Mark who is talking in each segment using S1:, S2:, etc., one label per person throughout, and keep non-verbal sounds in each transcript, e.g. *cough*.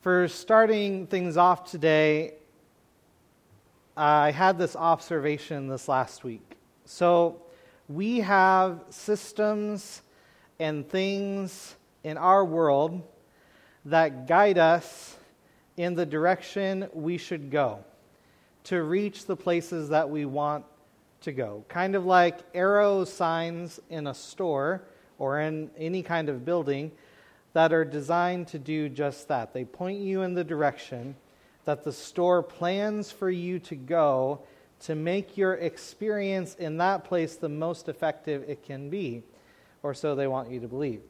S1: For starting things off today, I had this observation this last week. So, we have systems and things in our world that guide us in the direction we should go to reach the places that we want to go. Kind of like arrow signs in a store or in any kind of building that are designed to do just that. They point you in the direction that the store plans for you to go to make your experience in that place the most effective it can be, or so they want you to believe.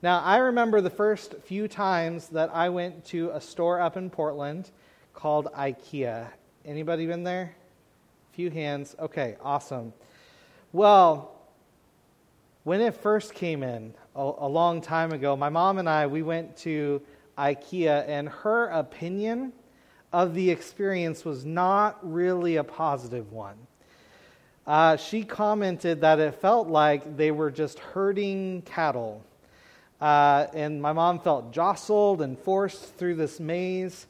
S1: Now, I remember the first few times that I went to a store up in Portland called IKEA. Anybody been there? Few hands. Okay, awesome. Well, when it first came in a, long time ago, my mom and I, we went to IKEA, and her opinion of the experience was not really a positive one. Uh, she commented that it felt like they were just herding cattle. Uh, and my mom felt jostled and forced through this maze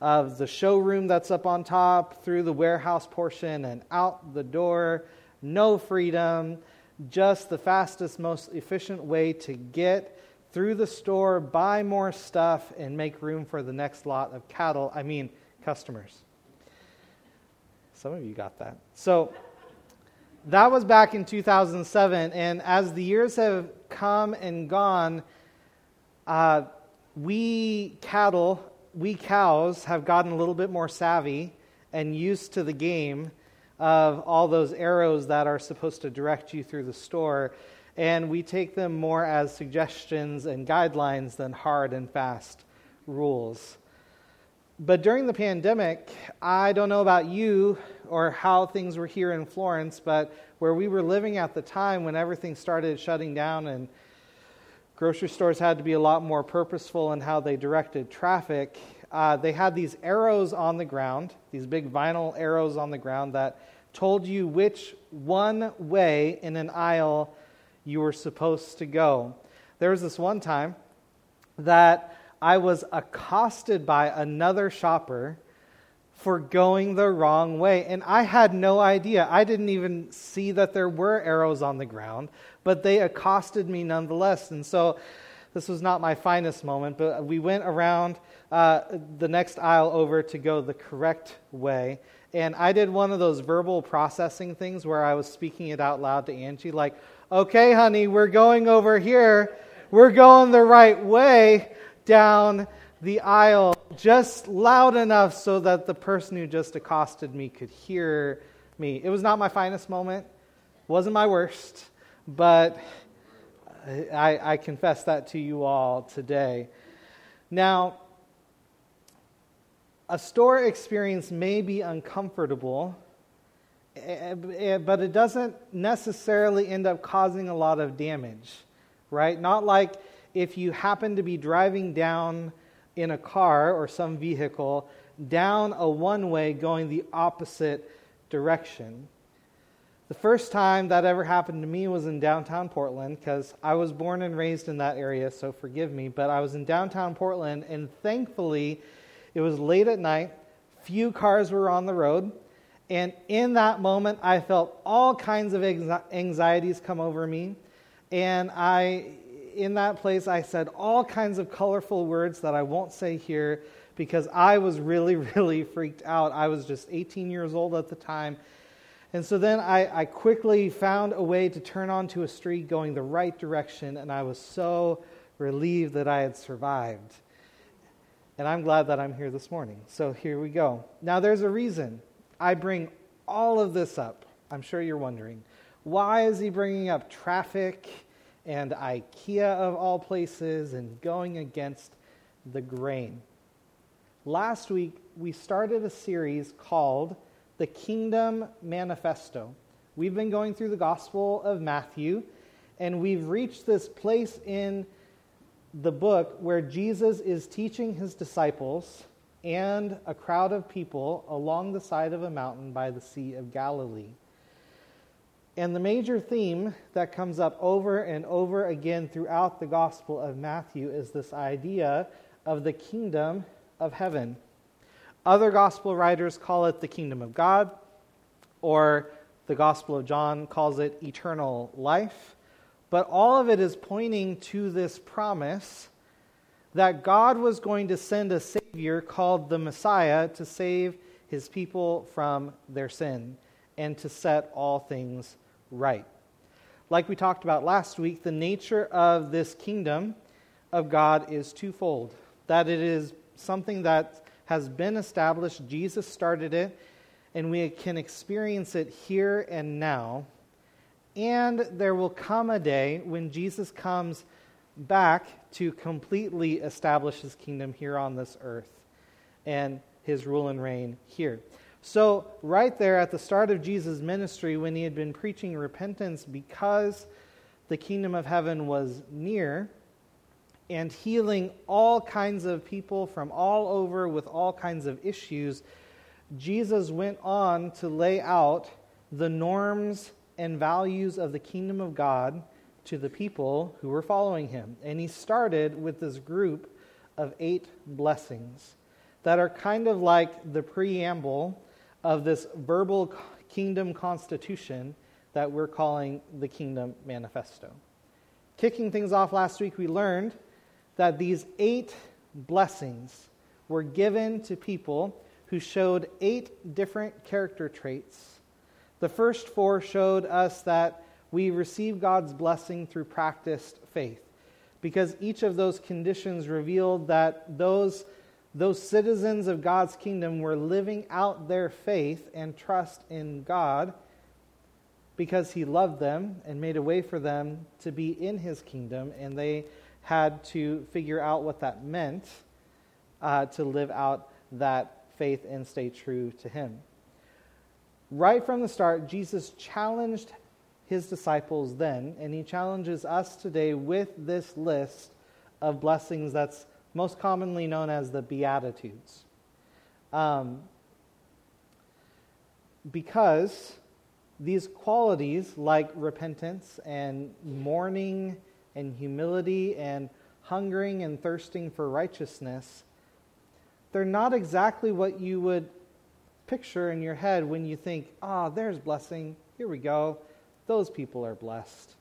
S1: of the showroom that's up on top, through the warehouse portion, and out the door. No freedom just the fastest, most efficient way to get through the store, buy more stuff, and make room for the next lot of cattle. I mean, customers. Some of you got that. So that was back in 2007. And as the years have come and gone, uh, we cattle, we cows, have gotten a little bit more savvy and used to the game of all those arrows that are supposed to direct you through the store, and we take them more as suggestions and guidelines than hard and fast rules. But during the pandemic, I don't know about you or how things were here in Florence, but where we were living at the time when everything started shutting down and grocery stores had to be a lot more purposeful in how they directed traffic, uh, they had these arrows on the ground, these big vinyl arrows on the ground that told you which one way in an aisle you were supposed to go. There was this one time that I was accosted by another shopper for going the wrong way. And I had no idea. I didn't even see that there were arrows on the ground, but they accosted me nonetheless. And so this was not my finest moment, but we went around uh, the next aisle over to go the correct way. And I did one of those verbal processing things where I was speaking it out loud to Angie, like, okay, honey, we're going over here. We're going the right way down the aisle, just loud enough so that the person who just accosted me could hear me. It was not my finest moment, wasn't my worst, but I, I confess that to you all today. Now, a store experience may be uncomfortable, eh, eh, but it doesn't necessarily end up causing a lot of damage, right? Not like if you happen to be driving down in a car or some vehicle down a one way going the opposite direction. The first time that ever happened to me was in downtown Portland because I was born and raised in that area, so forgive me. But I was in downtown Portland, and thankfully, it was late at night. Few cars were on the road. And in that moment, I felt all kinds of anxieties come over me. And I, in that place, I said all kinds of colorful words that I won't say here because I was really, *laughs* really freaked out. I was just 18 years old at the time and so then I, I, quickly found a way to turn onto a street going the right direction, and I was so relieved that I had survived. And I'm glad that I'm here this morning. So here we go. Now, there's a reason I bring all of this up. I'm sure you're wondering. Why is he bringing up traffic and IKEA of all places and going against the grain? Last week, we started a series called the Kingdom Manifesto. We've been going through the Gospel of Matthew, and we've reached this place in the book where Jesus is teaching his disciples and a crowd of people along the side of a mountain by the Sea of Galilee. And the major theme that comes up over and over again throughout the Gospel of Matthew is this idea of the kingdom of heaven. Other gospel writers call it the kingdom of God, or the Gospel of John calls it eternal life. But all of it is pointing to this promise that God was going to send a Savior called the Messiah to save his people from their sin and to set all things right. Like we talked about last week, the nature of this kingdom of God is twofold that it is something that has been established, Jesus started it, and we can experience it here and now. And there will come a day when Jesus comes back to completely establish his kingdom here on this earth and his rule and reign here. So, right there at the start of Jesus' ministry, when he had been preaching repentance because the kingdom of heaven was near, and healing all kinds of people from all over with all kinds of issues, Jesus went on to lay out the norms and values of the kingdom of God to the people who were following him. And he started with this group of eight blessings that are kind of like the preamble of this verbal kingdom constitution that we're calling the Kingdom Manifesto. Kicking things off last week, we learned that these eight blessings were given to people who showed eight different character traits. The first four showed us that we receive God's blessing through practiced faith, because each of those conditions revealed that those, those citizens of God's kingdom were living out their faith and trust in God because He loved them and made a way for them to be in His kingdom, and they had to figure out what that meant uh, to live out that faith and stay true to Him. Right from the start, Jesus challenged his disciples then, and he challenges us today with this list of blessings that's most commonly known as the Beatitudes. Um, because these qualities, like repentance and mourning and humility and hungering and thirsting for righteousness, they're not exactly what you would picture in your head when you think, ah, oh, there's blessing. Here we go. Those people are blessed.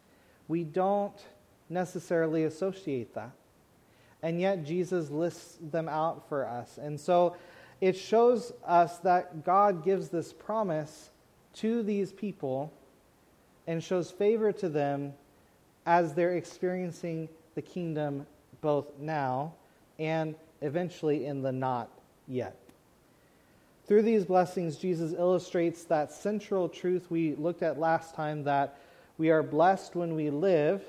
S1: We don't necessarily associate that. And yet Jesus lists them out for us. And so it shows us that God gives this promise to these people and shows favor to them as they're experiencing the kingdom both now and eventually in the not yet. Through these blessings, Jesus illustrates that central truth we looked at last time that we are blessed when we live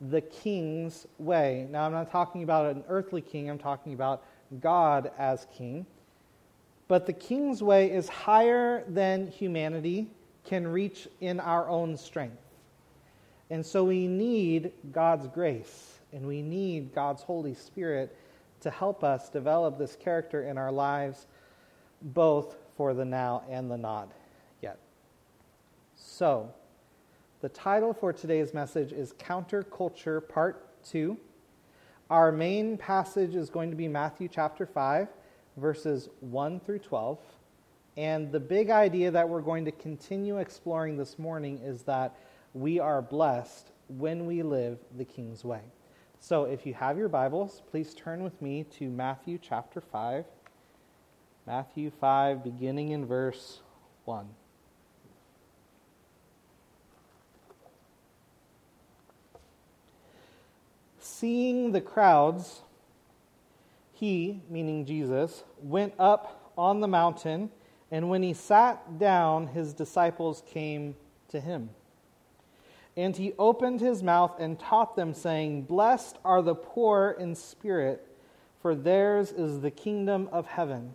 S1: the king's way. Now, I'm not talking about an earthly king, I'm talking about God as king. But the king's way is higher than humanity can reach in our own strength. And so we need God's grace and we need God's Holy Spirit to help us develop this character in our lives, both for the now and the not yet. So, the title for today's message is Counterculture Part 2. Our main passage is going to be Matthew chapter 5, verses 1 through 12. And the big idea that we're going to continue exploring this morning is that we are blessed when we live the King's way. So if you have your Bibles, please turn with me to Matthew chapter 5. Matthew 5, beginning in verse 1. Seeing the crowds, he, meaning Jesus, went up on the mountain, and when he sat down, his disciples came to him. And he opened his mouth and taught them, saying, Blessed are the poor in spirit, for theirs is the kingdom of heaven.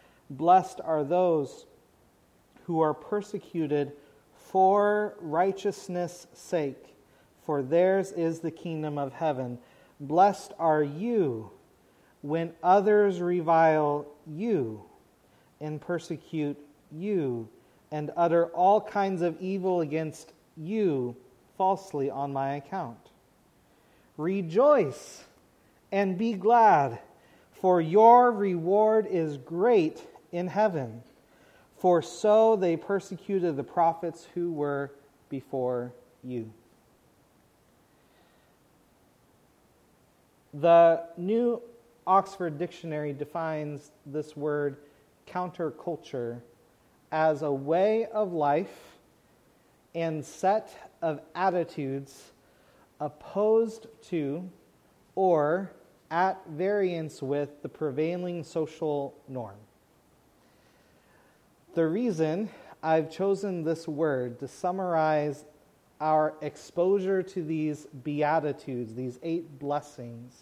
S1: Blessed are those who are persecuted for righteousness' sake, for theirs is the kingdom of heaven. Blessed are you when others revile you and persecute you and utter all kinds of evil against you falsely on my account. Rejoice and be glad, for your reward is great in heaven. For so they persecuted the prophets who were before you. The New Oxford Dictionary defines this word counterculture as a way of life and set of attitudes opposed to or at variance with the prevailing social norm. The reason I've chosen this word to summarize our exposure to these beatitudes, these eight blessings,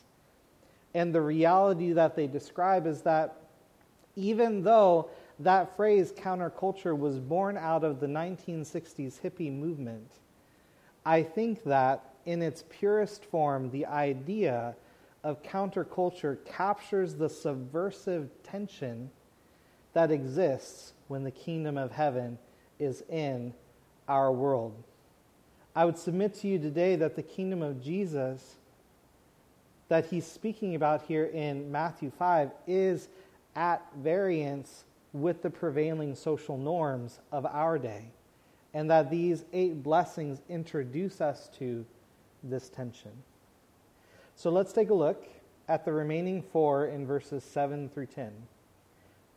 S1: and the reality that they describe is that even though that phrase counterculture was born out of the 1960s hippie movement, I think that in its purest form, the idea of counterculture captures the subversive tension that exists when the kingdom of heaven is in our world. I would submit to you today that the kingdom of Jesus that he's speaking about here in Matthew 5 is at variance with the prevailing social norms of our day, and that these eight blessings introduce us to this tension. So let's take a look at the remaining four in verses 7 through 10.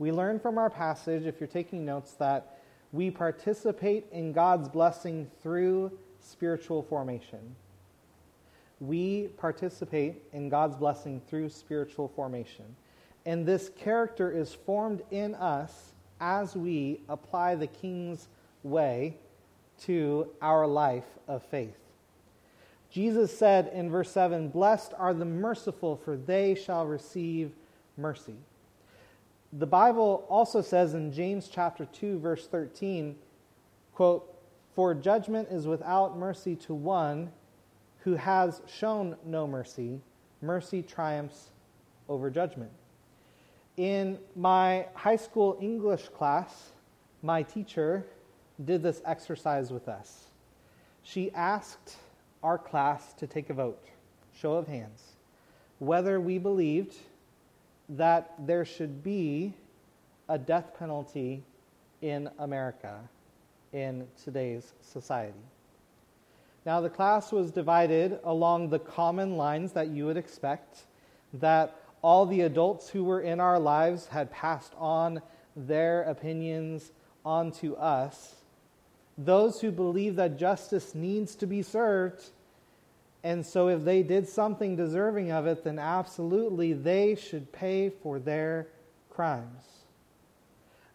S1: We learn from our passage, if you're taking notes, that we participate in God's blessing through spiritual formation. We participate in God's blessing through spiritual formation. And this character is formed in us as we apply the King's way to our life of faith. Jesus said in verse 7 Blessed are the merciful, for they shall receive mercy. The Bible also says in James chapter 2 verse 13, quote, "For judgment is without mercy to one who has shown no mercy. Mercy triumphs over judgment." In my high school English class, my teacher did this exercise with us. She asked our class to take a vote, show of hands, whether we believed that there should be a death penalty in America in today's society. Now, the class was divided along the common lines that you would expect, that all the adults who were in our lives had passed on their opinions onto us those who believe that justice needs to be served. And so, if they did something deserving of it, then absolutely they should pay for their crimes.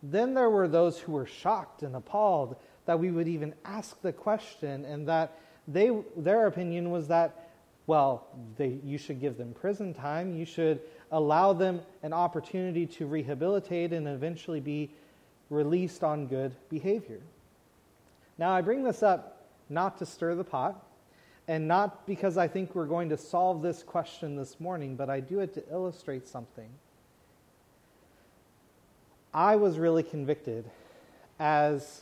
S1: Then there were those who were shocked and appalled that we would even ask the question, and that they, their opinion was that, well, they, you should give them prison time, you should allow them an opportunity to rehabilitate and eventually be released on good behavior. Now, I bring this up not to stir the pot, and not because I think we're going to solve this question this morning, but I do it to illustrate something. I was really convicted as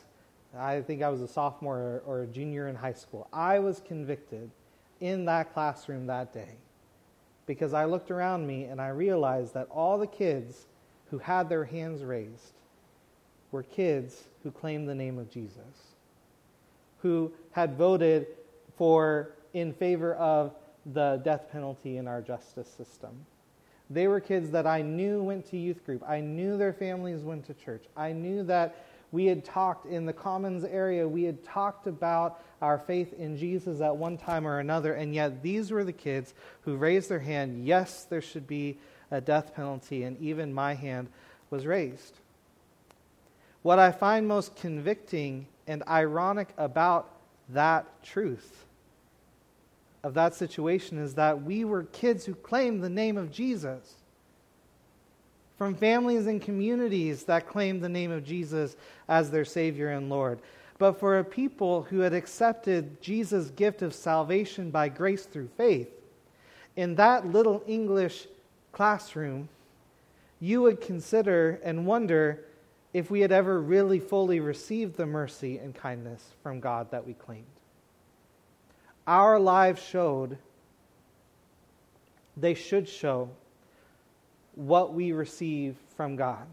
S1: I think I was a sophomore or a junior in high school. I was convicted in that classroom that day because I looked around me and I realized that all the kids who had their hands raised were kids who claimed the name of Jesus who had voted for in favor of the death penalty in our justice system. They were kids that I knew went to youth group. I knew their families went to church. I knew that we had talked in the Commons area, we had talked about our faith in Jesus at one time or another, and yet these were the kids who raised their hand yes, there should be a death penalty, and even my hand was raised. What I find most convicting and ironic about that truth of that situation is that we were kids who claimed the name of Jesus from families and communities that claimed the name of Jesus as their Savior and Lord, but for a people who had accepted Jesus' gift of salvation by grace through faith. In that little English classroom, you would consider and wonder if we had ever really fully received the mercy and kindness from God that we claimed. Our lives showed, they should show, what we receive from God.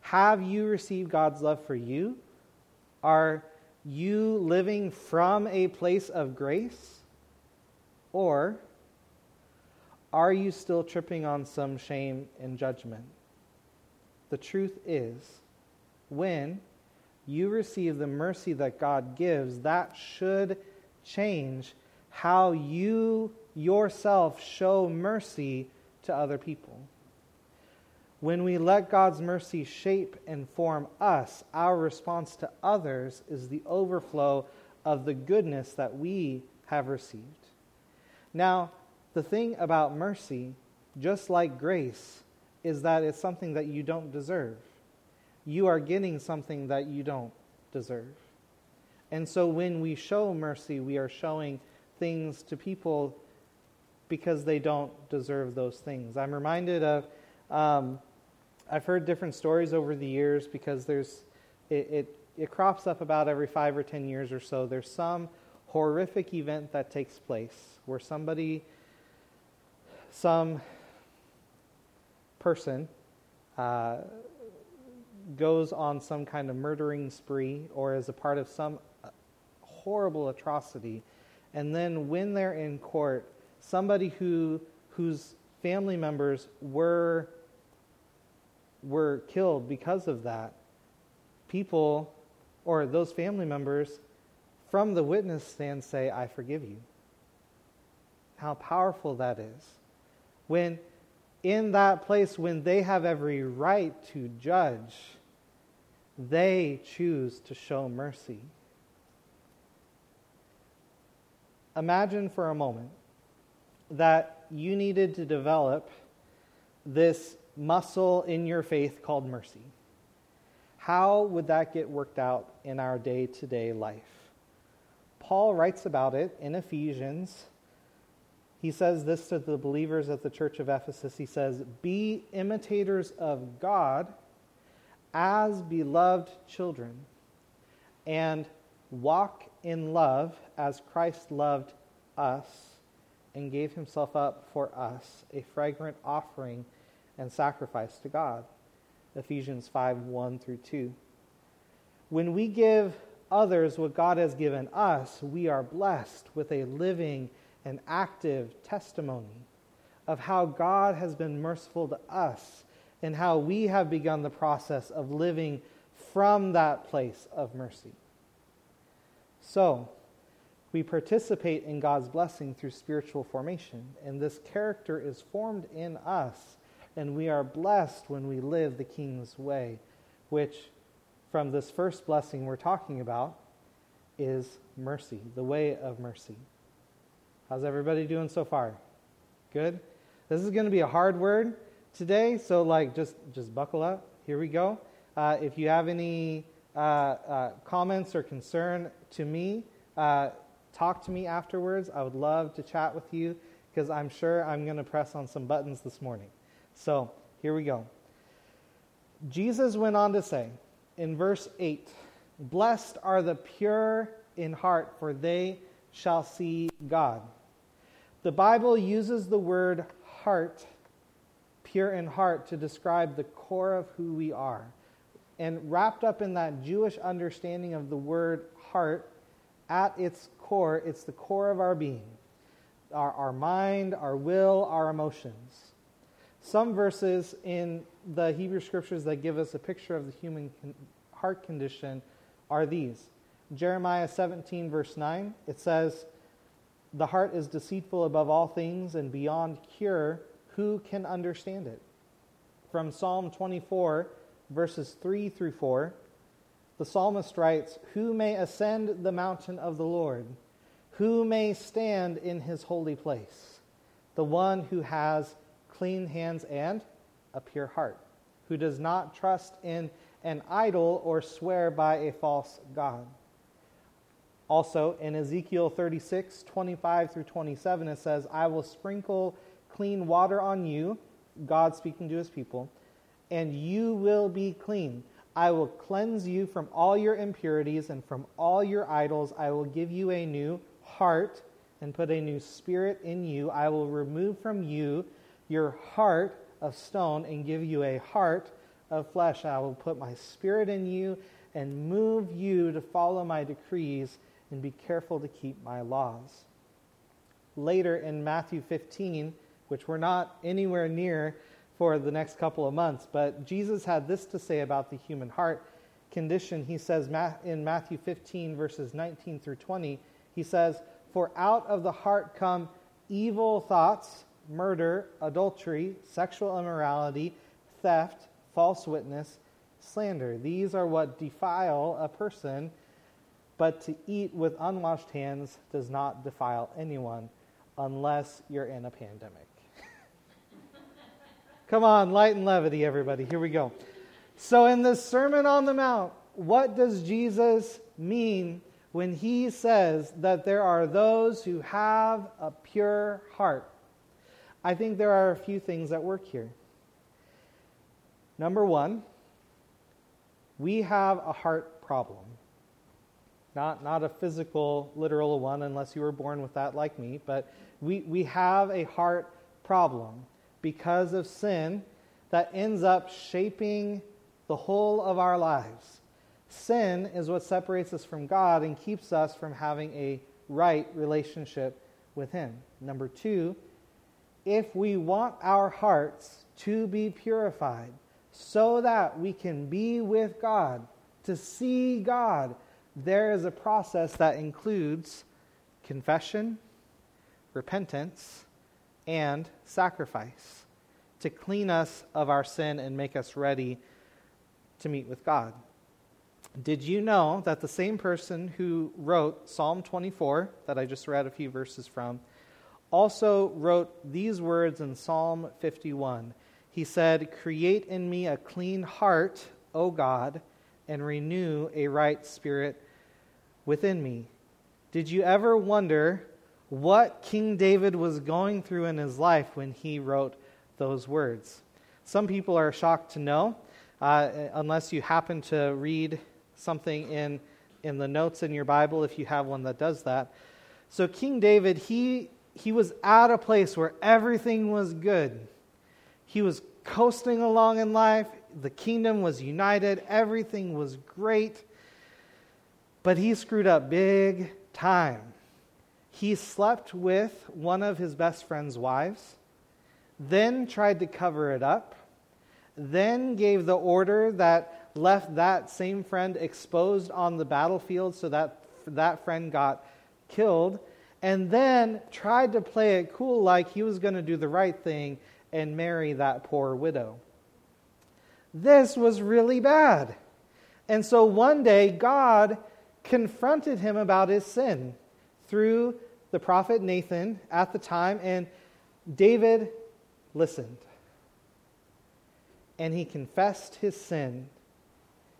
S1: Have you received God's love for you? Are you living from a place of grace? Or are you still tripping on some shame and judgment? The truth is, when you receive the mercy that God gives, that should change how you yourself show mercy to other people. When we let God's mercy shape and form us, our response to others is the overflow of the goodness that we have received. Now, the thing about mercy, just like grace, is that it's something that you don't deserve. You are getting something that you don't deserve. And so when we show mercy, we are showing things to people because they don't deserve those things. I'm reminded of, um, I've heard different stories over the years because there's, it, it, it crops up about every five or ten years or so. There's some horrific event that takes place where somebody, some person, uh, goes on some kind of murdering spree or is a part of some horrible atrocity. And then when they're in court, somebody who whose family members were were killed because of that people or those family members from the witness stand say i forgive you. How powerful that is. When in that place when they have every right to judge they choose to show mercy imagine for a moment that you needed to develop this muscle in your faith called mercy. How would that get worked out in our day to day life? Paul writes about it in Ephesians. He says this to the believers at the church of Ephesus. He says, Be imitators of God as beloved children, and walk in love as Christ loved us and gave himself up for us, a fragrant offering and sacrifice to God. Ephesians 5 1 through 2. When we give others what God has given us, we are blessed with a living and active testimony of how God has been merciful to us and how we have begun the process of living from that place of mercy. So, we participate in God's blessing through spiritual formation, and this character is formed in us, and we are blessed when we live the King's way, which, from this first blessing we're talking about, is mercy, the way of mercy. How's everybody doing so far? Good? This is going to be a hard word today, so like just just buckle up. Here we go. Uh, if you have any comments or concern to me, uh, talk to me afterwards. I would love to chat with you because I'm sure I'm going to press on some buttons this morning. So here we go. Jesus went on to say in verse 8 Blessed are the pure in heart, for they shall see God. The Bible uses the word heart, pure in heart, to describe the core of who we are. And wrapped up in that Jewish understanding of the word heart, at its core, it's the core of our being our, our mind, our will, our emotions. Some verses in the Hebrew scriptures that give us a picture of the human con- heart condition are these Jeremiah 17, verse 9, it says, The heart is deceitful above all things and beyond cure. Who can understand it? From Psalm 24, verses 3 through 4, the psalmist writes, Who may ascend the mountain of the Lord? Who may stand in his holy place? The one who has clean hands and a pure heart, who does not trust in an idol or swear by a false God. Also, in Ezekiel 36, 25 through 27, it says, I will sprinkle clean water on you, God speaking to his people, and you will be clean. I will cleanse you from all your impurities and from all your idols. I will give you a new heart and put a new spirit in you. I will remove from you your heart of stone and give you a heart of flesh. I will put my spirit in you and move you to follow my decrees and be careful to keep my laws. Later in Matthew 15, which we're not anywhere near for the next couple of months, but Jesus had this to say about the human heart condition. He says in Matthew 15, verses 19 through 20, he says, For out of the heart come evil thoughts, murder, adultery, sexual immorality, theft, false witness, slander. These are what defile a person, but to eat with unwashed hands does not defile anyone unless you're in a pandemic. Come on, light and levity, everybody. Here we go. So, in the Sermon on the Mount, what does Jesus mean when he says that there are those who have a pure heart? I think there are a few things at work here. Number one, we have a heart problem. Not, not a physical, literal one, unless you were born with that like me, but we, we have a heart problem because of sin that ends up shaping the whole of our lives. Sin is what separates us from God and keeps us from having a right relationship with Him. Number two, if we want our hearts to be purified so that we can be with God, to see God, there is a process that includes confession, repentance, and sacrifice to clean us of our sin and make us ready to meet with God. Did you know that the same person who wrote Psalm 24, that I just read a few verses from, also wrote these words in Psalm 51? He said, Create in me a clean heart, O God, and renew a right spirit within me. Did you ever wonder what King David was going through in his life when he wrote those words? Some people are shocked to know, uh, unless you happen to read something in, in the notes in your Bible, if you have one that does that. So, King David, he, he was at a place where everything was good. He was coasting along in life, the kingdom was united, everything was great. But he screwed up big time. He slept with one of his best friend's wives, then tried to cover it up, then gave the order that left that same friend exposed on the battlefield so that that friend got killed, and then tried to play it cool like he was going to do the right thing and marry that poor widow. This was really bad. And so one day, God confronted him about his sin through the prophet Nathan at the time, and David listened. And he confessed his sin.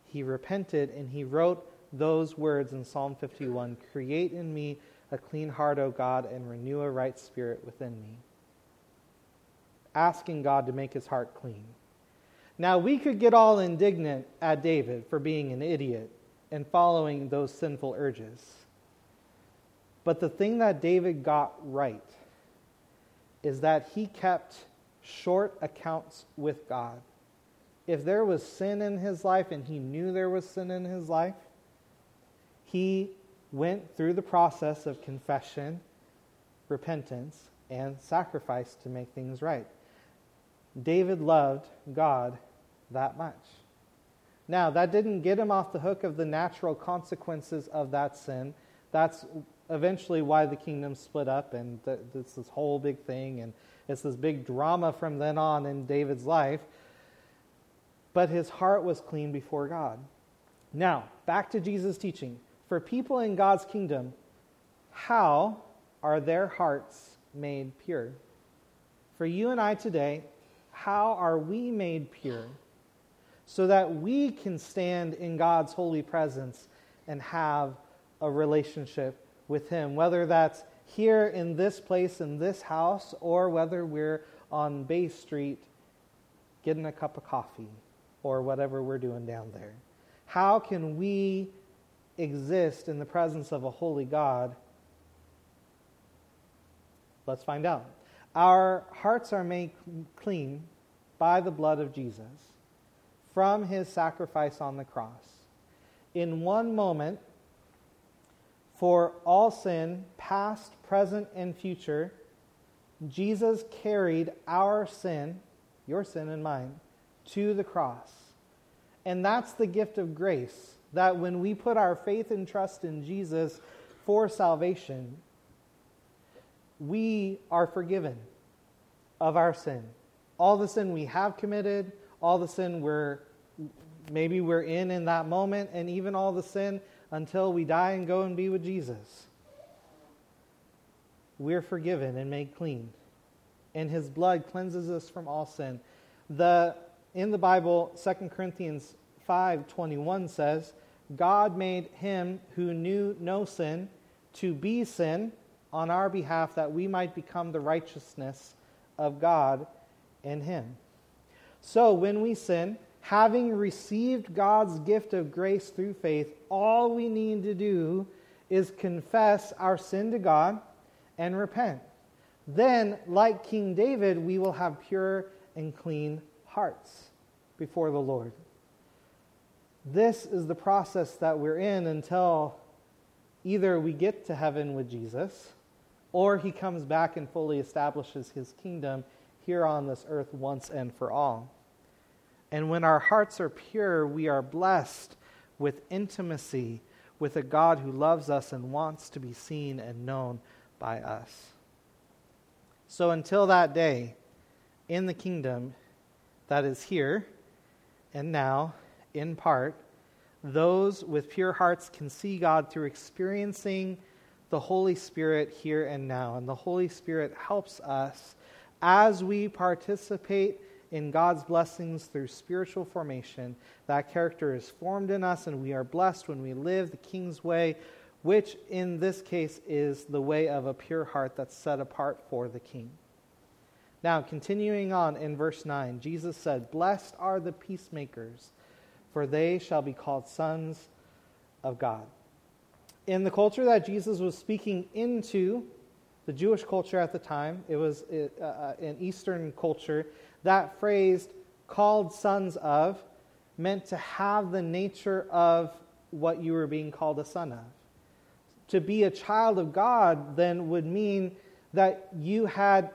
S1: He repented, and he wrote those words in Psalm 51 Create in me a clean heart, O God, and renew a right spirit within me. Asking God to make his heart clean. Now, we could get all indignant at David for being an idiot and following those sinful urges. But the thing that David got right is that he kept short accounts with God. If there was sin in his life and he knew there was sin in his life, he went through the process of confession, repentance, and sacrifice to make things right. David loved God that much. Now, that didn't get him off the hook of the natural consequences of that sin. That's eventually why the kingdom split up, and th- it's this whole big thing, and it's this big drama from then on in David's life. But his heart was clean before God. Now, back to Jesus' teaching. For people in God's kingdom, how are their hearts made pure? For you and I today, How are we made pure? So that we can stand in God's holy presence and have a relationship with Him, whether that's here in this place, in this house, or whether we're on Bay Street getting a cup of coffee or whatever we're doing down there. How can we exist in the presence of a holy God? Let's find out. Our hearts are made clean by the blood of Jesus from his sacrifice on the cross. In one moment, for all sin, past, present, and future, Jesus carried our sin, your sin and mine, to the cross. And that's the gift of grace that when we put our faith and trust in Jesus for salvation, we are forgiven of our sin. All the sin we have committed, all the sin we're maybe we're in in that moment, and even all the sin until we die and go and be with Jesus. We're forgiven and made clean. And his blood cleanses us from all sin. The, in the Bible, 2 Corinthians 5:21 says, God made him who knew no sin to be sin on our behalf that we might become the righteousness of God in him. So when we sin, having received God's gift of grace through faith, all we need to do is confess our sin to God and repent. Then, like King David, we will have pure and clean hearts before the Lord. This is the process that we're in until either we get to heaven with Jesus or he comes back and fully establishes his kingdom here on this earth once and for all. And when our hearts are pure, we are blessed with intimacy with a God who loves us and wants to be seen and known by us. So until that day, in the kingdom that is here and now, in part, those with pure hearts can see God through experiencing the Holy Spirit here and now. And the Holy Spirit helps us as we participate in God's blessings through spiritual formation. That character is formed in us, and we are blessed when we live the King's way, which in this case is the way of a pure heart that's set apart for the King. Now, continuing on in verse 9, Jesus said, Blessed are the peacemakers, for they shall be called sons of God. In the culture that Jesus was speaking into, the Jewish culture at the time, it was uh, uh an Eastern culture, that phrase, called sons of, meant to have the nature of what you were being called a son of. To be a child of God then would mean that you had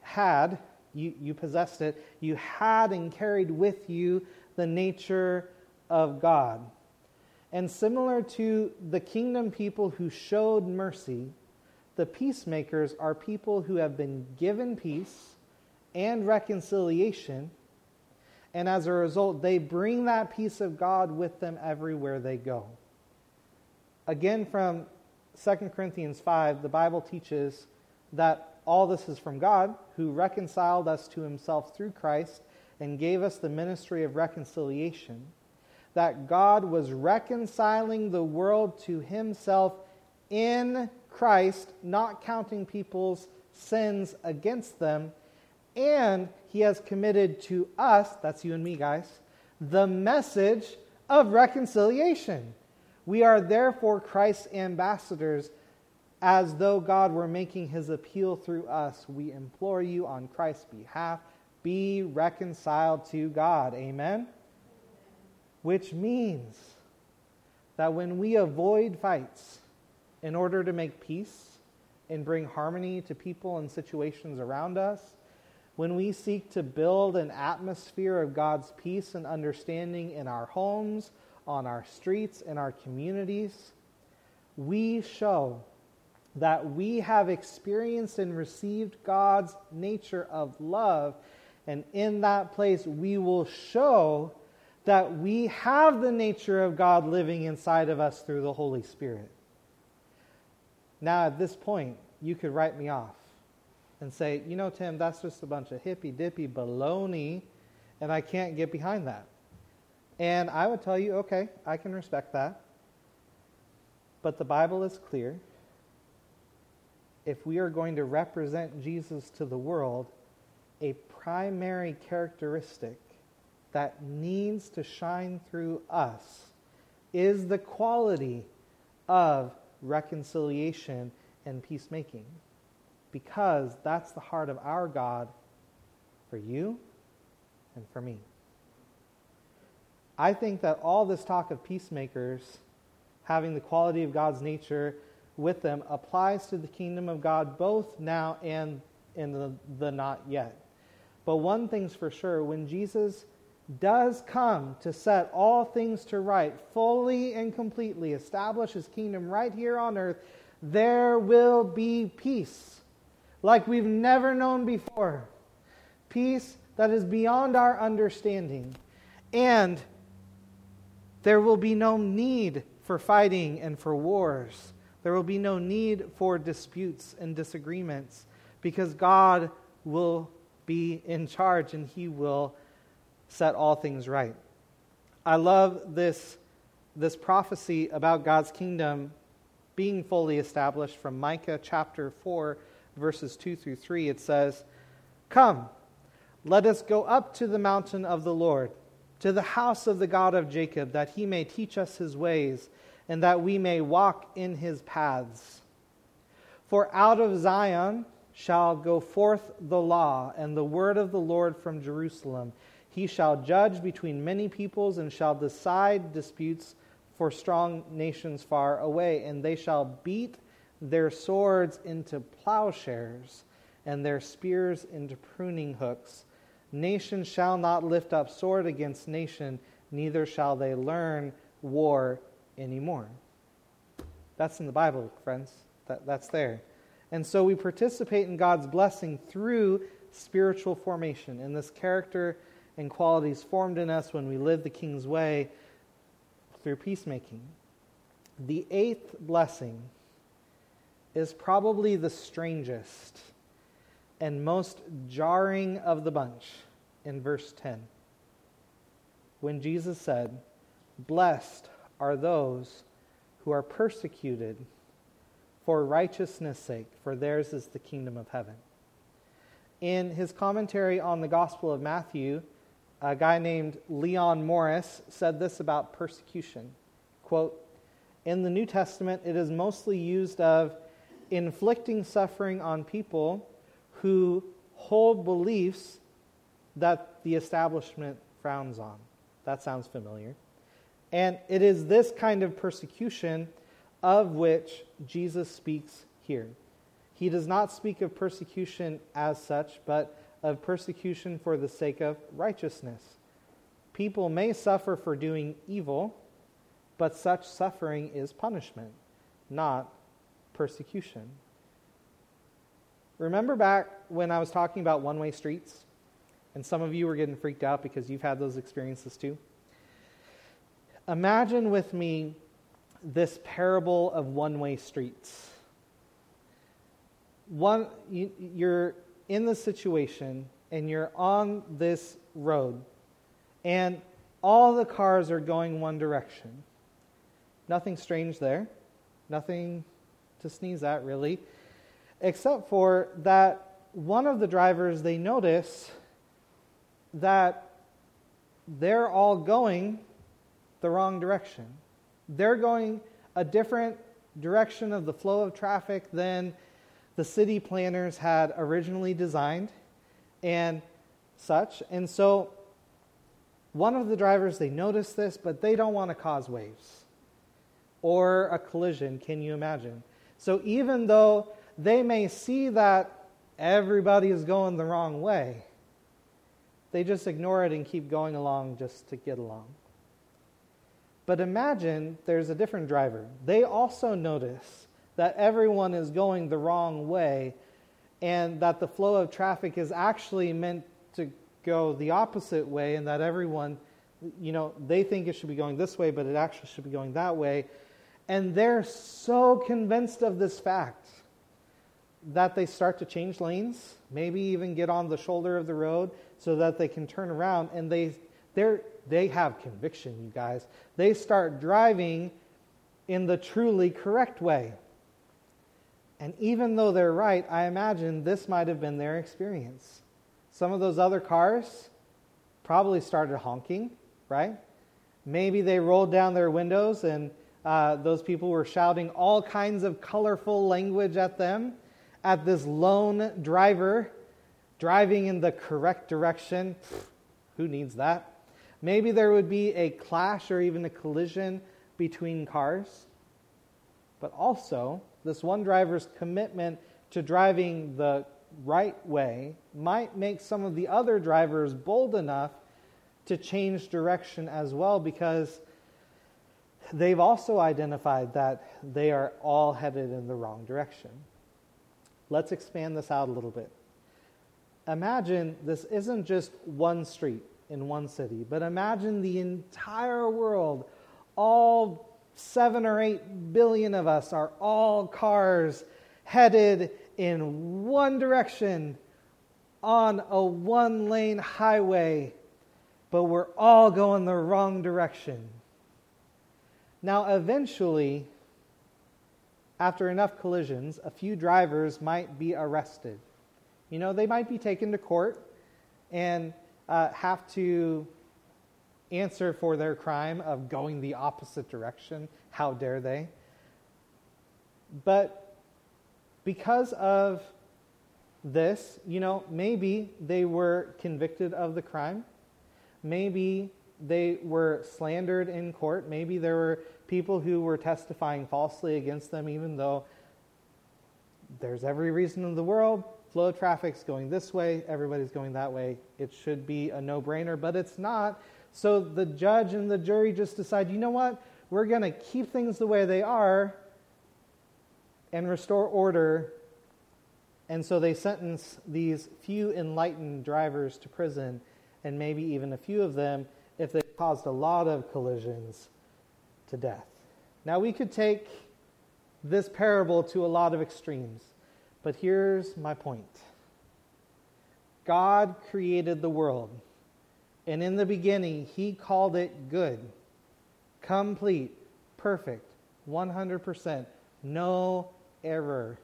S1: had, you, you possessed it, you had and carried with you the nature of God. And similar to the kingdom people who showed mercy, the peacemakers are people who have been given peace and reconciliation. And as a result, they bring that peace of God with them everywhere they go. Again, from 2 Corinthians 5, the Bible teaches that all this is from God, who reconciled us to himself through Christ and gave us the ministry of reconciliation. That God was reconciling the world to himself in Christ, not counting people's sins against them and he has committed to us, that's you and me, guys, the message of reconciliation. We are therefore Christ's ambassadors, as though God were making his appeal through us. We implore you on Christ's behalf be reconciled to God. Amen? Which means that when we avoid fights in order to make peace and bring harmony to people and situations around us, when we seek to build an atmosphere of God's peace and understanding in our homes, on our streets, in our communities, we show that we have experienced and received God's nature of love. And in that place, we will show that we have the nature of God living inside of us through the Holy Spirit. Now, at this point, you could write me off and say, you know, Tim, that's just a bunch of hippy dippy baloney, and I can't get behind that. And I would tell you, okay, I can respect that. But the Bible is clear. If we are going to represent Jesus to the world, a primary characteristic that needs to shine through us is the quality of reconciliation and peacemaking. Because that's the heart of our God for you and for me. I think that all this talk of peacemakers having the quality of God's nature with them applies to the kingdom of God both now and in the, the not yet. But one thing's for sure when Jesus does come to set all things to right, fully and completely establish his kingdom right here on earth, there will be peace like we've never known before. Peace that is beyond our understanding. And there will be no need for fighting and for wars. There will be no need for disputes and disagreements because God will be in charge and he will set all things right. I love this, this prophecy about God's kingdom being fully established from Micah chapter 4, verses 2 through 3. It says, Come, let us go up to the mountain of the Lord to the house of the God of Jacob, that he may teach us his ways, and that we may walk in his paths. For out of Zion shall go forth the law and the word of the Lord from Jerusalem. He shall judge between many peoples and shall decide disputes for strong nations far away, and they shall beat their swords into plowshares and their spears into pruning hooks. Nation shall not lift up sword against nation, neither shall they learn war anymore. That's in the Bible, friends. That, that's there. And so we participate in God's blessing through spiritual formation, and this character and qualities formed in us when we live the King's way through peacemaking. The eighth blessing is probably the strangest and most jarring of the bunch in verse 10. When Jesus said, Blessed are those who are persecuted for righteousness' sake, for theirs is the kingdom of heaven. In his commentary on the Gospel of Matthew, a guy named Leon Morris said this about persecution. Quote, in the New Testament, it is mostly used of inflicting suffering on people who hold beliefs that the establishment frowns on. That sounds familiar. And it is this kind of persecution of which Jesus speaks here. He does not speak of persecution as such, but of persecution for the sake of righteousness. People may suffer for doing evil, but such suffering is punishment, not persecution. Remember back when I was talking about one way streets? And some of you were getting freaked out because you've had those experiences too. Imagine with me this parable of one way streets. One, you, you're in the situation and you're on this road, and all the cars are going one direction. Nothing strange there, nothing to sneeze at, really except for that one of the drivers, they notice that they're all going the wrong direction. They're going a different direction of the flow of traffic than the city planners had originally designed and such. And so one of the drivers, they notice this, but they don't want to cause waves or a collision. Can you imagine? So even though they may see that everybody is going the wrong way. They just ignore it and keep going along just to get along. But imagine there's a different driver. They also notice that everyone is going the wrong way and that the flow of traffic is actually meant to go the opposite way and that everyone, you know, they think it should be going this way, but it actually should be going that way. And they're so convinced of this fact that they start to change lanes, maybe even get on the shoulder of the road so that they can turn around and they they they have conviction, you guys. They start driving in the truly correct way. And even though they're right, I imagine this might have been their experience. Some of those other cars probably started honking, right? Maybe they rolled down their windows and uh, those people were shouting all kinds of colorful language at them, at this lone driver driving in the correct direction. Who needs that? Maybe there would be a clash or even a collision between cars. But also, this one driver's commitment to driving the right way might make some of the other drivers bold enough to change direction as well because they've also identified that they are all headed in the wrong direction. Let's expand this out a little bit. Imagine this isn't just one street in one city, but imagine the entire world, all seven or eight billion of us are all cars headed in one direction on a one lane highway, but we're all going the wrong direction. Now, eventually, after enough collisions, a few drivers might be arrested. You know, they might be taken to court and uh, have to answer for their crime of going the opposite direction. How dare they? But because of this, you know, maybe they were convicted of the crime. Maybe they were slandered in court. Maybe there were people who were testifying falsely against them, even though there's every reason in the world. Flow of traffic's going this way, everybody's going that way. It should be a no brainer, but it's not. So the judge and the jury just decide, you know what? We're going to keep things the way they are and restore order. And so they sentence these few enlightened drivers to prison, and maybe even a few of them if they caused a lot of collisions to death. Now, we could take this parable to a lot of extremes, but here's my point God created the world, and in the beginning, He called it good, complete, perfect, 100%, no error.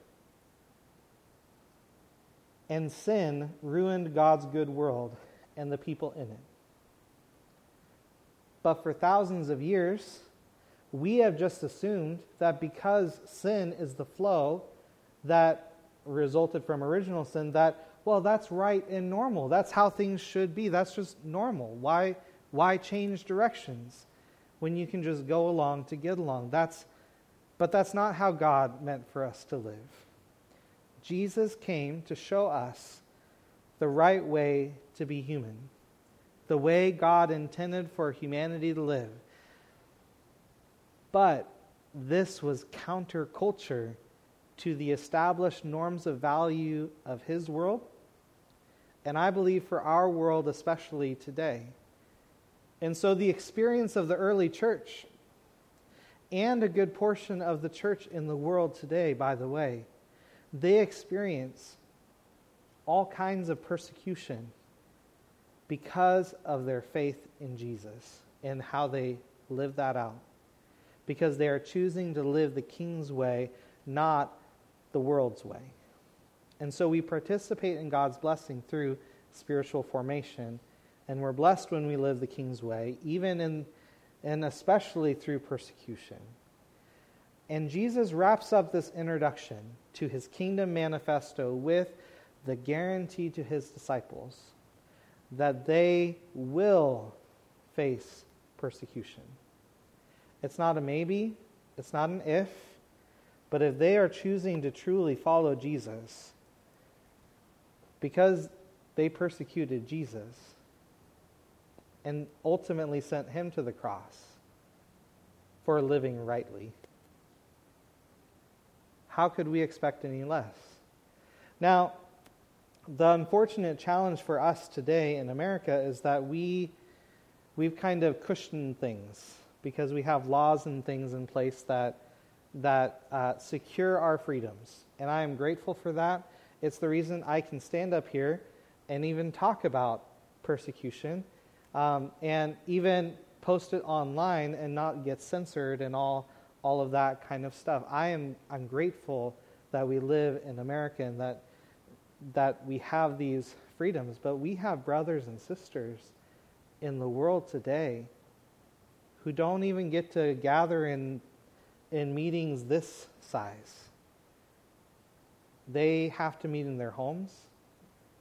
S1: And sin ruined God's good world and the people in it. But for thousands of years, we have just assumed that because sin is the flow that resulted from original sin, that, well, that's right and normal. That's how things should be. That's just normal. Why, why change directions when you can just go along to get along? That's, but that's not how God meant for us to live. Jesus came to show us the right way to be human, the way God intended for humanity to live. But this was counterculture to the established norms of value of his world, and I believe for our world, especially today. And so the experience of the early church and a good portion of the church in the world today, by the way, they experience all kinds of persecution because of their faith in Jesus and how they live that out because they are choosing to live the king's way, not the world's way. And so we participate in God's blessing through spiritual formation, and we're blessed when we live the king's way, even in and especially through persecution. And Jesus wraps up this introduction to his kingdom manifesto with the guarantee to his disciples that they will face persecution. It's not a maybe, it's not an if, but if they are choosing to truly follow Jesus, because they persecuted Jesus and ultimately sent him to the cross for living rightly, how could we expect any less? Now, the unfortunate challenge for us today in America is that we, we've kind of cushioned things because we have laws and things in place that that uh, secure our freedoms. And I am grateful for that. It's the reason I can stand up here and even talk about persecution um, and even post it online and not get censored and all, all of that kind of stuff. I am I'm grateful that we live in America and that, that we have these freedoms, but we have brothers and sisters in the world today who don't even get to gather in, in meetings this size. They have to meet in their homes.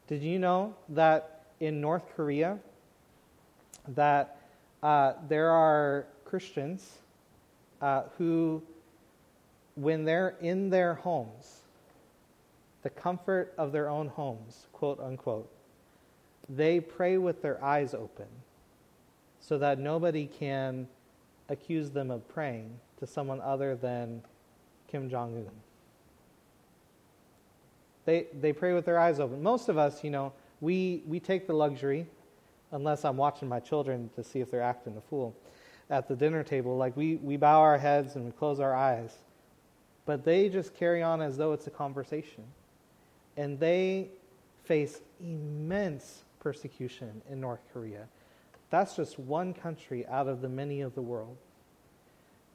S1: Did you know that in North Korea, that uh, there are Christians uh, who, when they're in their homes, the comfort of their own homes, quote unquote, they pray with their eyes open so that nobody can accuse them of praying to someone other than Kim Jong un. They, they pray with their eyes open. Most of us, you know, we, we take the luxury, unless I'm watching my children to see if they're acting a fool at the dinner table, like we, we bow our heads and we close our eyes. But they just carry on as though it's a conversation. And they face immense persecution in North Korea. That's just one country out of the many of the world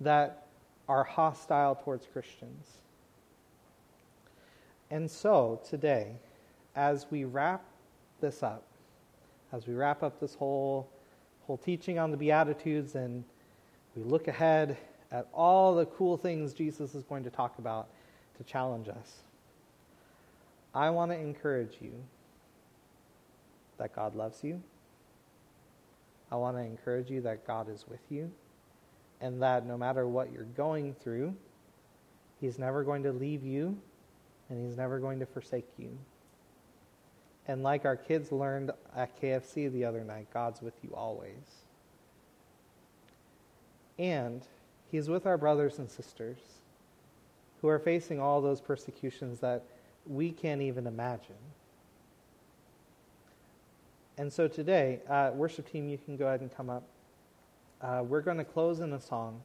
S1: that are hostile towards Christians. And so, today, as we wrap this up, as we wrap up this whole, whole teaching on the Beatitudes and we look ahead at all the cool things Jesus is going to talk about to challenge us, I want to encourage you that God loves you. I want to encourage you that God is with you and that no matter what you're going through, He's never going to leave you and He's never going to forsake you. And like our kids learned at KFC the other night, God's with you always. And He's with our brothers and sisters who are facing all those persecutions that we can't even imagine. And so today, uh, worship team, you can go ahead and come up. Uh, we're going to close in a song.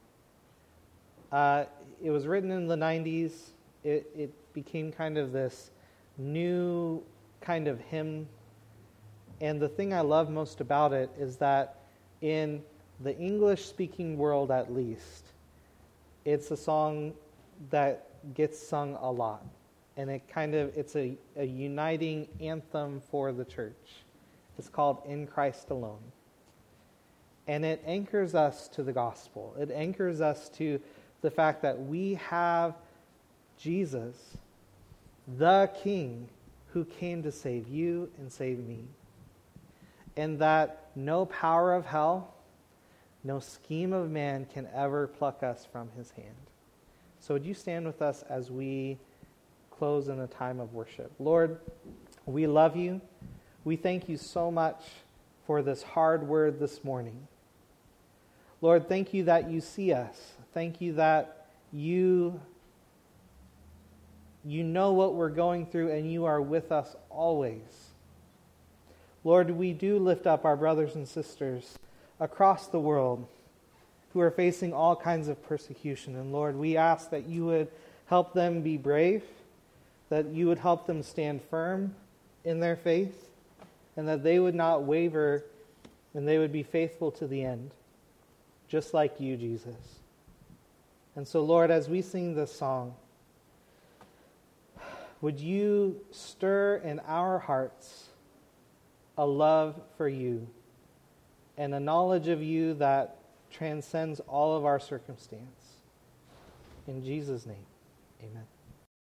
S1: Uh, it was written in the 90s. It, it became kind of this new kind of hymn. And the thing I love most about it is that in the English speaking world, at least, it's a song that gets sung a lot. And it kind of, it's a, a uniting anthem for the church. It's called In Christ Alone. And it anchors us to the gospel. It anchors us to the fact that we have Jesus, the King, who came to save you and save me. And that no power of hell, no scheme of man can ever pluck us from his hand. So, would you stand with us as we close in a time of worship? Lord, we love you. We thank you so much for this hard word this morning. Lord, thank you that you see us. Thank you that you you know what we're going through and you are with us always. Lord, we do lift up our brothers and sisters across the world who are facing all kinds of persecution. And Lord, we ask that you would help them be brave, that you would help them stand firm in their faith, and that they would not waver and they would be faithful to the end, just like you, Jesus. And so, Lord, as we sing this song, would you stir in our hearts a love for you and a knowledge of you that transcends all of our circumstance? In Jesus' name, amen.